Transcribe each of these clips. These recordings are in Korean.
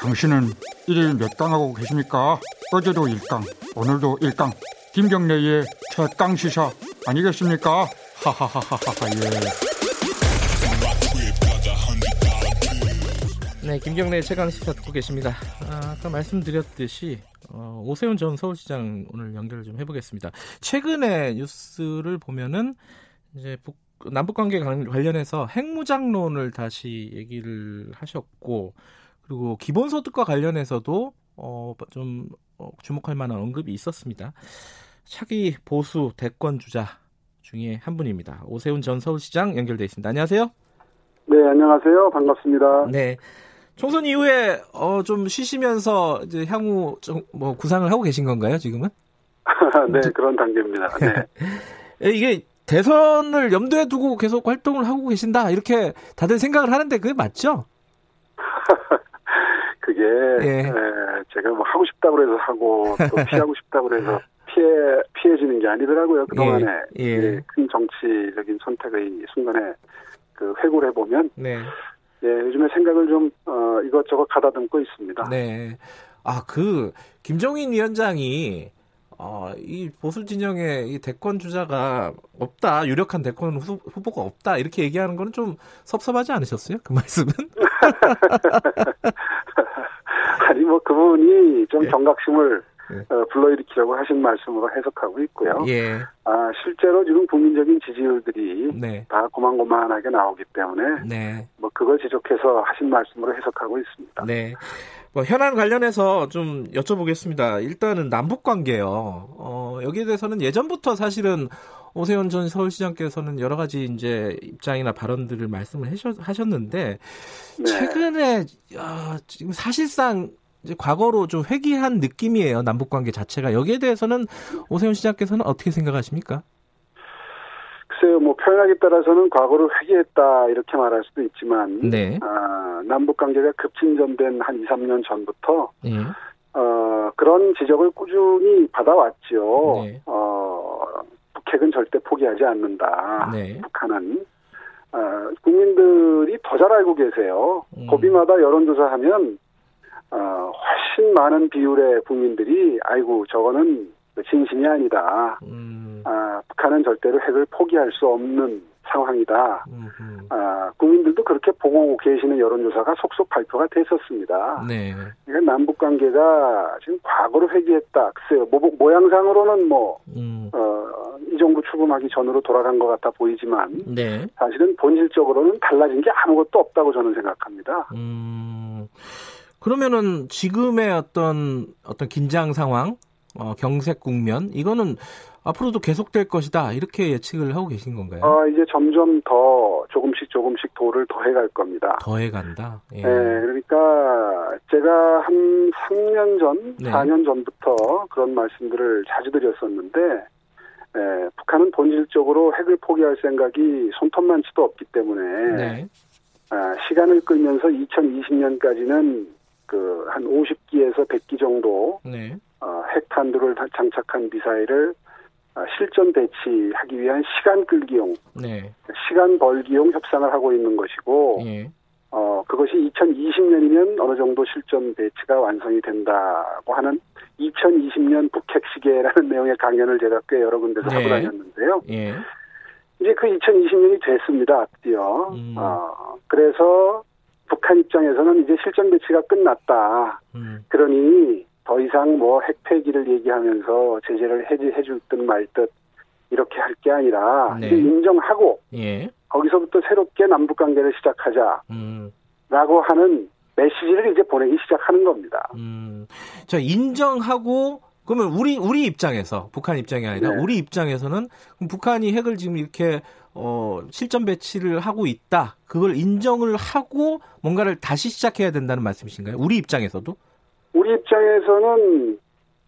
당신은 일일 몇 강 하고 계십니까? 어제도 1강, 오늘도 1강. 김경래의 최강 시사 아니겠습니까? 하하하하하 예. 네, 김경래 최강 시사 듣고 계십니다. 아, 까 말씀드렸듯이 어, 오세훈 전 서울시장 오늘 연결을 좀 해보겠습니다. 최근에 뉴스를 보면은 이제 북, 남북 관계 관련해서 핵무장론을 다시 얘기를 하셨고 그리고 기본소득과 관련해서도 어, 좀 어, 주목할 만한 언급이 있었습니다. 차기 보수 대권 주자 중에 한 분입니다. 오세훈 전 서울시장 연결돼 있습니다. 안녕하세요. 네, 안녕하세요. 반갑습니다. 네. 총선 이후에 어, 좀 쉬시면서 이제 향후 좀 뭐 구상을 하고 계신 건가요, 지금은? 네, 그런 단계입니다. 네. 이게 대선을 염두에 두고 계속 활동을 하고 계신다 이렇게 다들 생각을 하는데 그게 맞죠? 그게 예. 에, 제가 뭐 하고 싶다고 해서 하고 또 피하고 싶다고 해서 피해 피해지는 게 아니더라고요 그 동안에 예. 예. 큰 정치적인 선택의 순간에 그 회고를 해보면 네. 예, 요즘에 생각을 좀 어, 이것저것 가다듬고 있습니다. 네. 아, 그 김종인 위원장이 어, 이 보수 진영의 이 대권 주자가 없다, 유력한 대권 후, 후보가 없다 이렇게 얘기하는 거는 좀 섭섭하지 않으셨어요? 그 말씀은? 아니 뭐 그분이 좀 예. 경각심을 예. 어, 불러일으키려고 하신 말씀으로 해석하고 있고요. 예. 아 실제로 지금 국민적인 지지율들이 네. 다 고만고만하게 나오기 때문에 네. 뭐 그걸 지적해서 하신 말씀으로 해석하고 있습니다. 네. 뭐 현안 관련해서 좀 여쭤보겠습니다. 일단은 남북 관계요. 어, 여기에 대해서는 예전부터 사실은 오세훈 전 서울시장께서는 여러 가지 이제 입장이나 발언들을 말씀을 하셨는데 네. 최근에 어, 지금 사실상 이제 과거로 좀 회귀한 느낌이에요. 남북 관계 자체가 여기에 대해서는 오세훈 시장께서는 어떻게 생각하십니까? 글쎄요, 뭐 표현하기에 따라서는 과거를 회귀했다 이렇게 말할 수도 있지만, 네. 아, 남북 관계가 급진전된 한 2, 3년 전부터 네. 어, 그런 지적을 꾸준히 받아왔죠. 네. 어, 북핵은 절대 포기하지 않는다. 네. 북한은 어, 국민들이 더 잘 알고 계세요. 음. 고비마다 여론조사하면 어, 훨씬 많은 비율의 국민들이 아이고 저거는 진심이 아니다. 음. 아, 북한은 절대로 핵을 포기할 수 없는 상황이다. 음흠. 아, 국민들도 그렇게 보고 계시는 여론조사가 속속 발표가 됐었습니다. 네. 그러니까 남북 관계가 지금 과거로 회귀했다. 글쎄요, 모, 모양상으로는 뭐, 음. 어, 이 정부 출범하기 전으로 돌아간 것 같아 보이지만, 네. 사실은 본질적으로는 달라진 게 아무것도 없다고 저는 생각합니다. 음. 그러면은 지금의 어떤 어떤 긴장 상황, 어, 경색 국면 이거는 앞으로도 계속될 것이다 이렇게 예측을 하고 계신 건가요? 아 이제 점점 더 조금씩 조금씩 도를 더해갈 겁니다. 더해간다. 예. 네, 그러니까 제가 한 3년 전, 네. 4년 전부터 그런 말씀들을 자주 드렸었는데, 예, 북한은 본질적으로 핵을 포기할 생각이 손톱만치도 없기 때문에 네. 아, 시간을 끌면서 2020년까지는 그 한 50기에서 100기 정도 네. 어, 핵탄두를 장착한 미사일을 어, 실전 배치하기 위한 시간 끌기용, 네. 시간 벌기용 협상을 하고 있는 것이고, 예. 어, 그것이 2020년이면 어느 정도 실전 배치가 완성이 된다고 하는 2020년 북핵 시계라는 내용의 강연을 제가 꽤 여러 군데서 네. 하고 다녔는데요. 예. 이제 그 2020년이 됐습니다, 드디어. 음. 어, 그래서 북한 입장에서는 이제 실전 배치가 끝났다. 음. 그러니 더 이상 뭐 핵폐기를 얘기하면서 제재를 해지해 줄듯 말듯 이렇게 할 게 아니라 네. 인정하고 예. 거기서부터 새롭게 남북 관계를 시작하자. 음. 라고 하는 메시지를 이제 보내기 시작하는 겁니다. 음. 자, 인정하고 그러면 우리 우리 입장에서 북한 입장이 아니라 네. 우리 입장에서는 북한이 핵을 지금 이렇게 어, 실전 배치를 하고 있다. 그걸 인정을 하고 뭔가를 다시 시작해야 된다는 말씀이신가요? 우리 입장에서도? 우리 입장에서는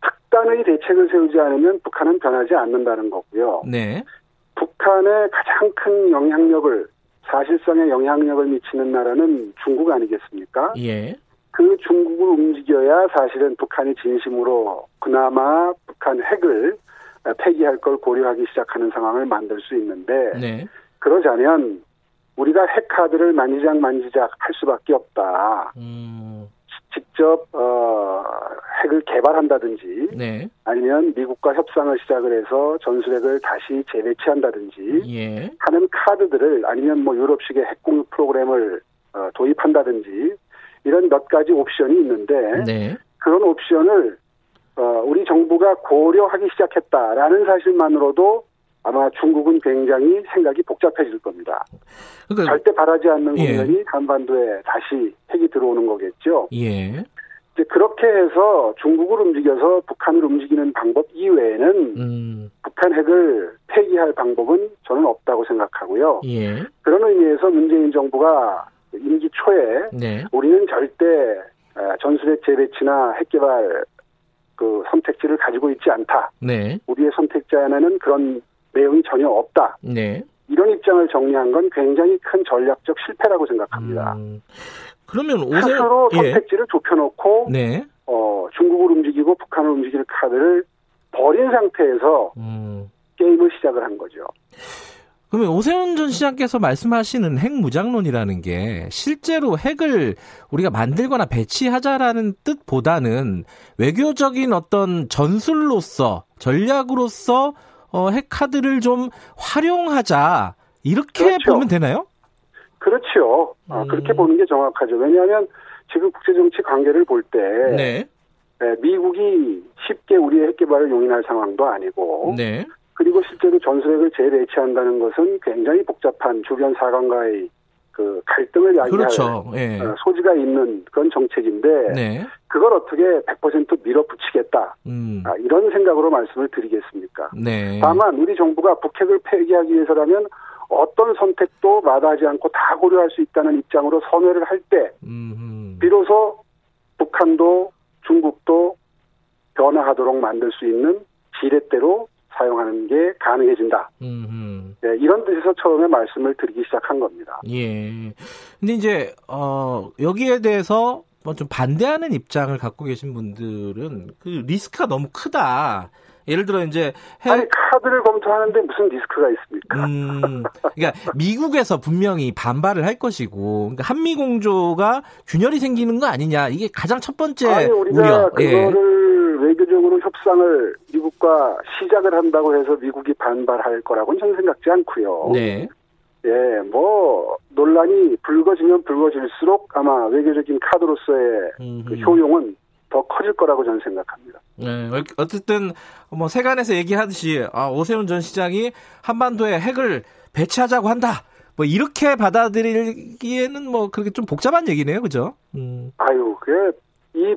특단의 대책을 세우지 않으면 북한은 변하지 않는다는 거고요. 네. 북한의 가장 큰 영향력을 사실상의 영향력을 미치는 나라는 중국 아니겠습니까? 예. 그 중국을 움직여야 사실은 북한이 진심으로 그나마 북한 핵을 폐기할 걸 고려하기 시작하는 상황을 만들 수 있는데 네. 그러자면 우리가 핵 카드를 만지작 만지작 할 수밖에 없다. 음. 직접 어, 핵을 개발한다든지 네. 아니면 미국과 협상을 시작을 해서 전술핵을 다시 재배치한다든지 예. 하는 카드들을 아니면 뭐 유럽식의 핵공유 프로그램을 어, 도입한다든지 이런 몇 가지 옵션이 있는데 네. 그런 옵션을 어, 우리 정부가 고려하기 시작했다라는 사실만으로도 아마 중국은 굉장히 생각이 복잡해질 겁니다. 그러니까 절대 바라지 않는 예. 국면이 한반도에 다시 핵이 들어오는 거겠죠. 예. 이제 그렇게 해서 중국을 움직여서 북한을 움직이는 방법 이외에는 음. 북한 핵을 폐기할 방법은 저는 없다고 생각하고요. 예. 그런 의미에서 문재인 정부가 임기 초에 네. 우리는 절대 어, 전술핵 재배치나 핵 개발 그 선택지를 가지고 있지 않다. 네. 우리의 선택지 안에는 그런 내용이 전혀 없다. 네. 이런 입장을 정리한 건 굉장히 큰 전략적 실패라고 생각합니다. 음. 그러면 오세훈 스스로 예. 선택지를 좁혀놓고 네. 어, 중국을 움직이고 북한을 움직일 카드를 버린 상태에서 음. 게임을 시작을 한 거죠. 그러면 오세훈 전 시장께서 말씀하시는 핵 무장론이라는 게 실제로 핵을 우리가 만들거나 배치하자라는 뜻보다는 외교적인 어떤 전술로서 전략으로서 어, 핵 카드를 좀 활용하자 이렇게 그렇죠. 보면 되나요? 그렇죠. 아, 음. 그렇게 보는 게 정확하죠. 왜냐하면 지금 국제정치 관계를 볼때 네. 미국이 쉽게 우리의 핵 개발을 용인할 상황도 아니고 네. 그리고 실제로 전술핵을 재배치한다는 것은 굉장히 복잡한 주변 사관과의 그 갈등을 야기할 그렇죠. 예. 어, 소지가 있는 그런 정책인데 네. 그걸 어떻게 100% 밀어붙이겠다 음. 아, 이런 생각으로 말씀을 드리겠습니까? 네. 다만 우리 정부가 북핵을 폐기하기 위해서라면 어떤 선택도 마다하지 않고 다 고려할 수 있다는 입장으로 선회를 할때 음. 비로소 북한도 중국도 변화하도록 만들 수 있는 지렛대로 사용하는 게 가능해진다. 음. 네, 이런 뜻에서 처음에 말씀을 드리기 시작한 겁니다. 예. 근데 이제 어 여기에 대해서 뭐좀 반대하는 입장을 갖고 계신 분들은 그 리스크가 너무 크다. 예를 들어 이제 해, 아니 카드를 검토하는데 무슨 리스크가 있습니까? 음, 그러니까 미국에서 분명히 반발을 할 것이고, 그러니까 한미 공조가 균열이 생기는 거 아니냐 이게 가장 첫 번째 아니 우리가 우려. 예. 그거를 외교적으로 협상을 미국과 시작을 한다고 해서 미국이 반발할 거라고는 저는 생각지 않고요. 네. 예, 뭐 논란이 불거지면 불거질수록 아마 외교적인 카드로서의 그. 효용은 더 커질 거라고 저는 생각합니다. 네, 어쨌든 뭐 세간에서 얘기하듯이 아, 오세훈 전 시장이 한반도에 핵을 배치하자고 한다. 뭐 이렇게 받아들이기에는 뭐 그렇게 좀 복잡한 얘기네요, 그죠? 음, 아유, 그게 이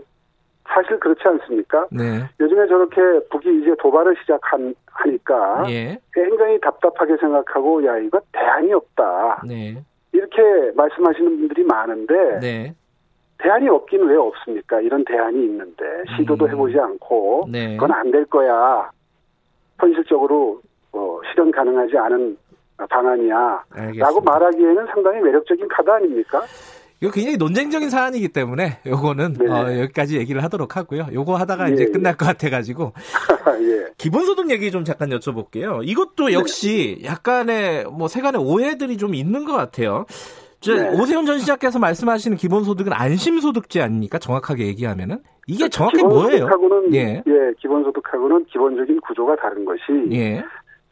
사실 그렇지 않습니까? 네, 요즘에 저렇게 북이 이제 도발을 시작하니까 예, 굉장히 답답하게 생각하고 야 이거 대안이 없다 네, 이렇게 말씀하시는 분들이 많은데 네, 대안이 없긴 왜 없습니까? 이런 대안이 있는데 시도도 음. 해보지 않고 네. 그건 안 될 거야. 현실적으로 어, 실현 가능하지 않은 방안이야. 알겠습니다. 라고 말하기에는 상당히 매력적인 카드 아닙니까? 이거 굉장히 논쟁적인 사안이기 때문에 요거는 네. 어, 여기까지 얘기를 하도록 하고요. 요거 하다가 예, 이제 예. 끝날 것 같아가지고 예. 기본소득 얘기 좀 잠깐 여쭤볼게요. 이것도 역시 약간의 뭐 세간의 오해들이 좀 있는 것 같아요. 저 네. 오세훈 전 시장께서 말씀하시는 기본소득은 안심소득제 아닙니까? 정확하게 얘기하면은 이게 정확히 뭐예요? 기본소득하고는 예. 예, 기본소득하고는 기본적인 구조가 다른 것이 예,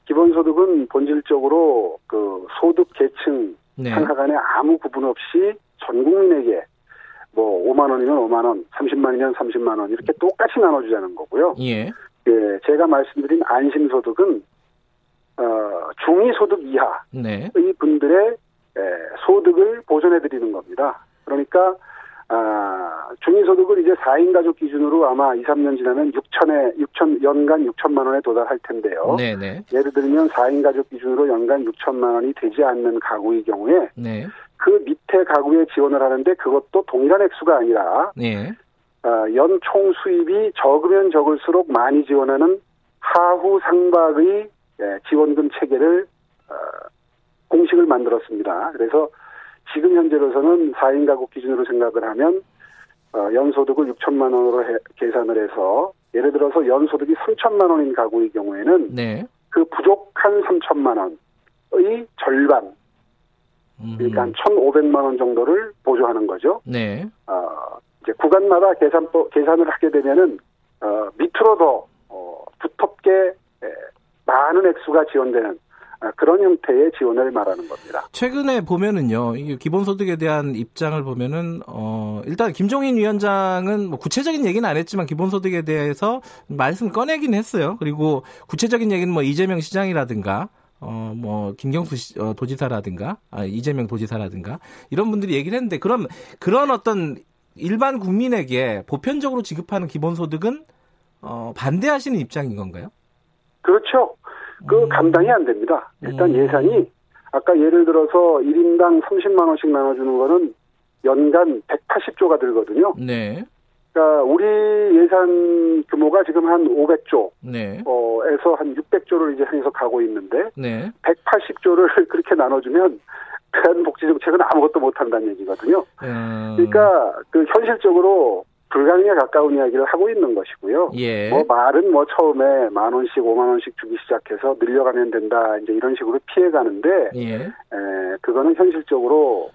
기본소득은 본질적으로 그 소득 계층 네, 상하 간에 아무 구분 없이 전 국민에게 뭐 5만 원이면 5만 원, 30만이면 30만 원 이렇게 똑같이 나눠주자는 거고요. 예, 예, 제가 말씀드린 안심소득은 어, 중위소득 이하의 네, 분들의 에, 소득을 보전해드리는 겁니다. 그러니까 아, 중위소득을 이제 4인 가족 기준으로 아마 2, 3년 지나면 6천에 6천 연간 6천만 원에 도달할 텐데요. 네, 네, 예를 들면 4인 가족 기준으로 연간 6천만 원이 되지 않는 가구의 경우에 네, 그 밑에 가구에 지원을 하는데 그것도 동일한 액수가 아니라 네, 어, 연총 수입이 적으면 적을수록 많이 지원하는 하후 상박의 예, 지원금 체계를 어, 공식을 만들었습니다. 그래서 지금 현재로서는 4인 가구 기준으로 생각을 하면 어, 연소득을 6천만 원으로 해- 계산을 해서 예를 들어서 연소득이 3천만 원인 가구의 경우에는 네. 그 부족한 3천만 원의 절반 그러니까 한 음, 1,500만 원 정도를 보조하는 거죠. 네, 어, 이제 구간 구간마다 계산 계산을 하게 되면은 어, 밑으로 더 어, 두텁게 에, 많은 액수가 지원되는 아, 그런 형태의 지원을 말하는 겁니다. 최근에 보면은요, 이 기본소득에 대한 입장을 보면은 어 일단 김종인 위원장은 뭐 구체적인 얘기는 안 했지만 기본소득에 대해서 말씀 꺼내긴 했어요. 그리고 구체적인 얘기는 뭐 이재명 시장이라든가 어, 뭐, 김경수 시, 어, 도지사라든가, 아, 이재명 도지사라든가, 이런 분들이 얘기를 했는데, 그럼, 그런 어떤 일반 국민에게 보편적으로 지급하는 기본소득은, 어, 반대하시는 입장인 건가요? 그렇죠. 그 음. 감당이 안 됩니다. 일단 음. 예산이 아까 예를 들어서 1인당 30만 원씩 나눠주는 거는 연간 180조가 들거든요. 네. 그러니까 우리 예산 규모가 지금 한 500조, 네. 어에서 한 600조를 이제 향해서 가고 있는데, 네. 180조를 그렇게 나눠주면 대한복지 정책은 아무것도 못한다는 얘기거든요. 음. 그러니까 그 현실적으로 불가능에 가까운 이야기를 하고 있는 것이고요. 예. 뭐 말은 뭐 처음에 만 원씩 오만 원씩 주기 시작해서 늘려가면 된다 이제 이런 식으로 피해가는데 예. 에, 그거는 현실적으로 그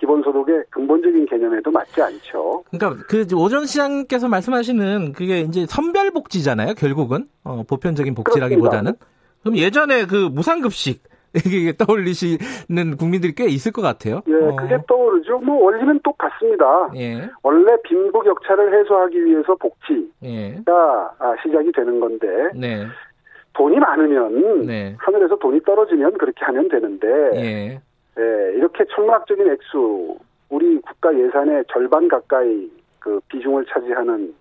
기본소득의 근본적인 개념에도 맞지 않죠. 그러니까 그 오전 시장께서 말씀하시는 그게 이제 선별복지잖아요. 결국은 어, 보편적인 복지라기보다는. 그렇습니다. 그럼 예전에 그 무상급식 이게 떠올리시는 국민들이 꽤 있을 것 같아요. 예, 어. 그게 떠오르죠. 뭐 원리는 똑같습니다. 예. 원래 빈부 격차를 해소하기 위해서 복지가 예. 아, 시작이 되는 건데 네. 돈이 많으면 네. 하늘에서 돈이 떨어지면 그렇게 하면 되는데 예. 예, 이렇게 천문학적인 액수 우리 국가 예산의 절반 가까이 그 비중을 차지하는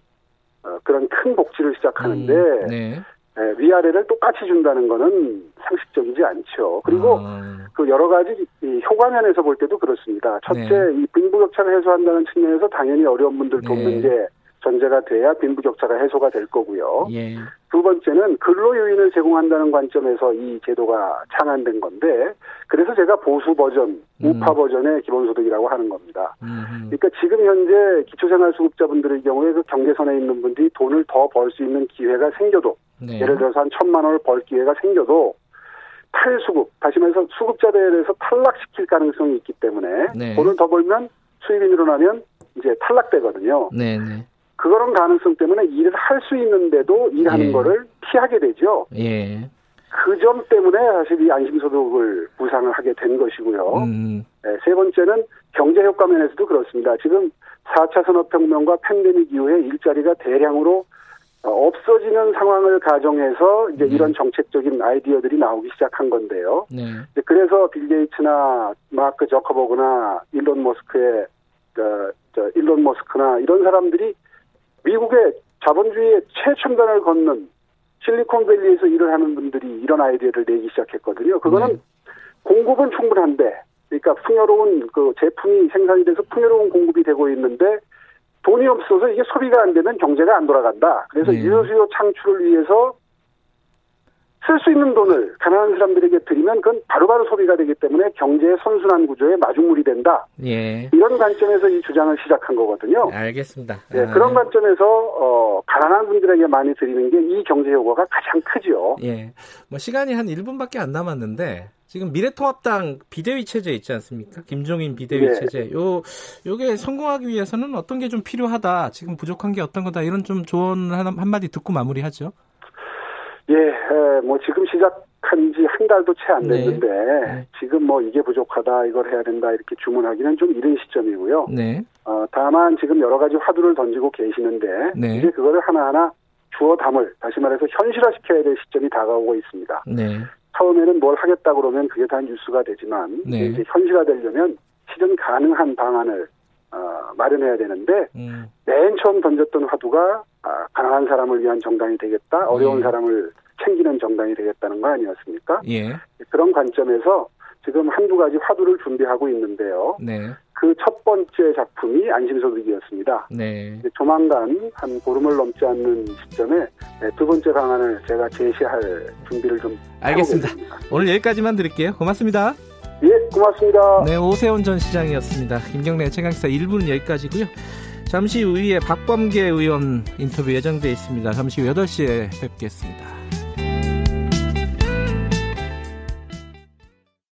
어, 그런 큰 복지를 시작하는데 음, 네. 예, 위아래를 똑같이 준다는 거는 상식적이지 않죠. 그리고 아. 그 여러 가지 이 효과면에서 볼 때도 그렇습니다. 첫째, 네. 이 빈부격차를 해소한다는 측면에서 당연히 어려운 분들 돕는 네. 게 전제가 돼야 빈부격차가 해소가 될 거고요. 예. 두 번째는 근로 요인을 제공한다는 관점에서 이 제도가 창안된 건데 그래서 제가 보수 버전, 음. 우파 버전의 기본소득이라고 하는 겁니다. 음. 그러니까 지금 현재 기초생활수급자분들의 경우에 그 경계선에 있는 분들이 돈을 더 벌 수 있는 기회가 생겨도 네. 예를 들어서 한 천만 원을 벌 기회가 생겨도 탈수급, 다시 말해서 수급자들에 대해서 탈락시킬 가능성이 있기 때문에 네. 돈을 더 벌면 수입이 늘어나면 이제 탈락되거든요. 네, 네. 그런 가능성 때문에 일을 할 수 있는데도 일하는 예. 거를 피하게 되죠. 예. 그 점 때문에 사실 이 안심소득을 부상을 하게 된 것이고요. 음. 네, 세 번째는 경제 효과 면에서도 그렇습니다. 지금 4차 산업혁명과 팬데믹 이후에 일자리가 대량으로 어, 없어지는 상황을 가정해서 이제 네. 이런 정책적인 아이디어들이 나오기 시작한 건데요. 네. 그래서 빌 게이츠나 마크 저커버그나 일론 머스크의 그, 저 일론 머스크나 이런 사람들이 미국의 자본주의의 최첨단을 걷는 실리콘밸리에서 일을 하는 분들이 이런 아이디어를 내기 시작했거든요. 그거는 네. 공급은 충분한데, 그러니까 풍요로운 그 제품이 생산이 돼서 풍요로운 공급이 되고 있는데 돈이 없어서 이게 소비가 안 되면 경제가 안 돌아간다. 그래서 네. 유효수요 창출을 위해서 쓸 수 있는 돈을 가난한 사람들에게 드리면 그건 바로바로 소비가 되기 때문에 경제의 선순환 구조에 마중물이 된다. 예. 이런 관점에서 이 주장을 시작한 거거든요. 알겠습니다. 예, 아. 그런 관점에서 어, 가난한 분들에게 많이 드리는 게 이 경제 효과가 가장 크죠. 예. 뭐 시간이 한 1분밖에 안 남았는데 지금 미래통합당 비대위 체제 있지 않습니까? 김종인 비대위 예. 체제. 요 요게 성공하기 위해서는 어떤 게 좀 필요하다. 지금 부족한 게 어떤 거다. 이런 좀 조언 한, 한마디 듣고 마무리하죠. 예, 뭐 지금 시작한 지 한 달도 채 안 됐는데 네. 지금 뭐 이게 부족하다 이걸 해야 된다 이렇게 주문하기는 좀 이른 시점이고요. 네. 어, 다만 지금 여러 가지 화두를 던지고 계시는데 네. 이제 그거를 하나하나 주어 담을 다시 말해서 현실화 시켜야 될 시점이 다가오고 있습니다. 네. 처음에는 뭘 하겠다 그러면 그게 다 뉴스가 되지만 네. 이제 현실화 되려면 실현 가능한 방안을 어, 마련해야 되는데 음. 맨 처음 던졌던 화두가 아, 가난한 사람을 위한 정당이 되겠다, 어려운 예. 사람을 챙기는 정당이 되겠다는 거 아니었습니까? 예. 그런 관점에서 지금 한두 가지 화두를 준비하고 있는데요. 네. 그 첫 번째 작품이 안심소득이었습니다. 네. 조만간 한 보름을 넘지 않는 시점에 네, 두 번째 방안을 제가 제시할 준비를 좀 알겠습니다. 오늘 여기까지만 드릴게요. 고맙습니다. 예, 고맙습니다. 네, 오세훈 전 시장이었습니다. 김경래 최강시사 1부는 여기까지고요. 잠시 후에 박범계 의원 인터뷰 예정돼 있습니다. 잠시 후 8시에 뵙겠습니다.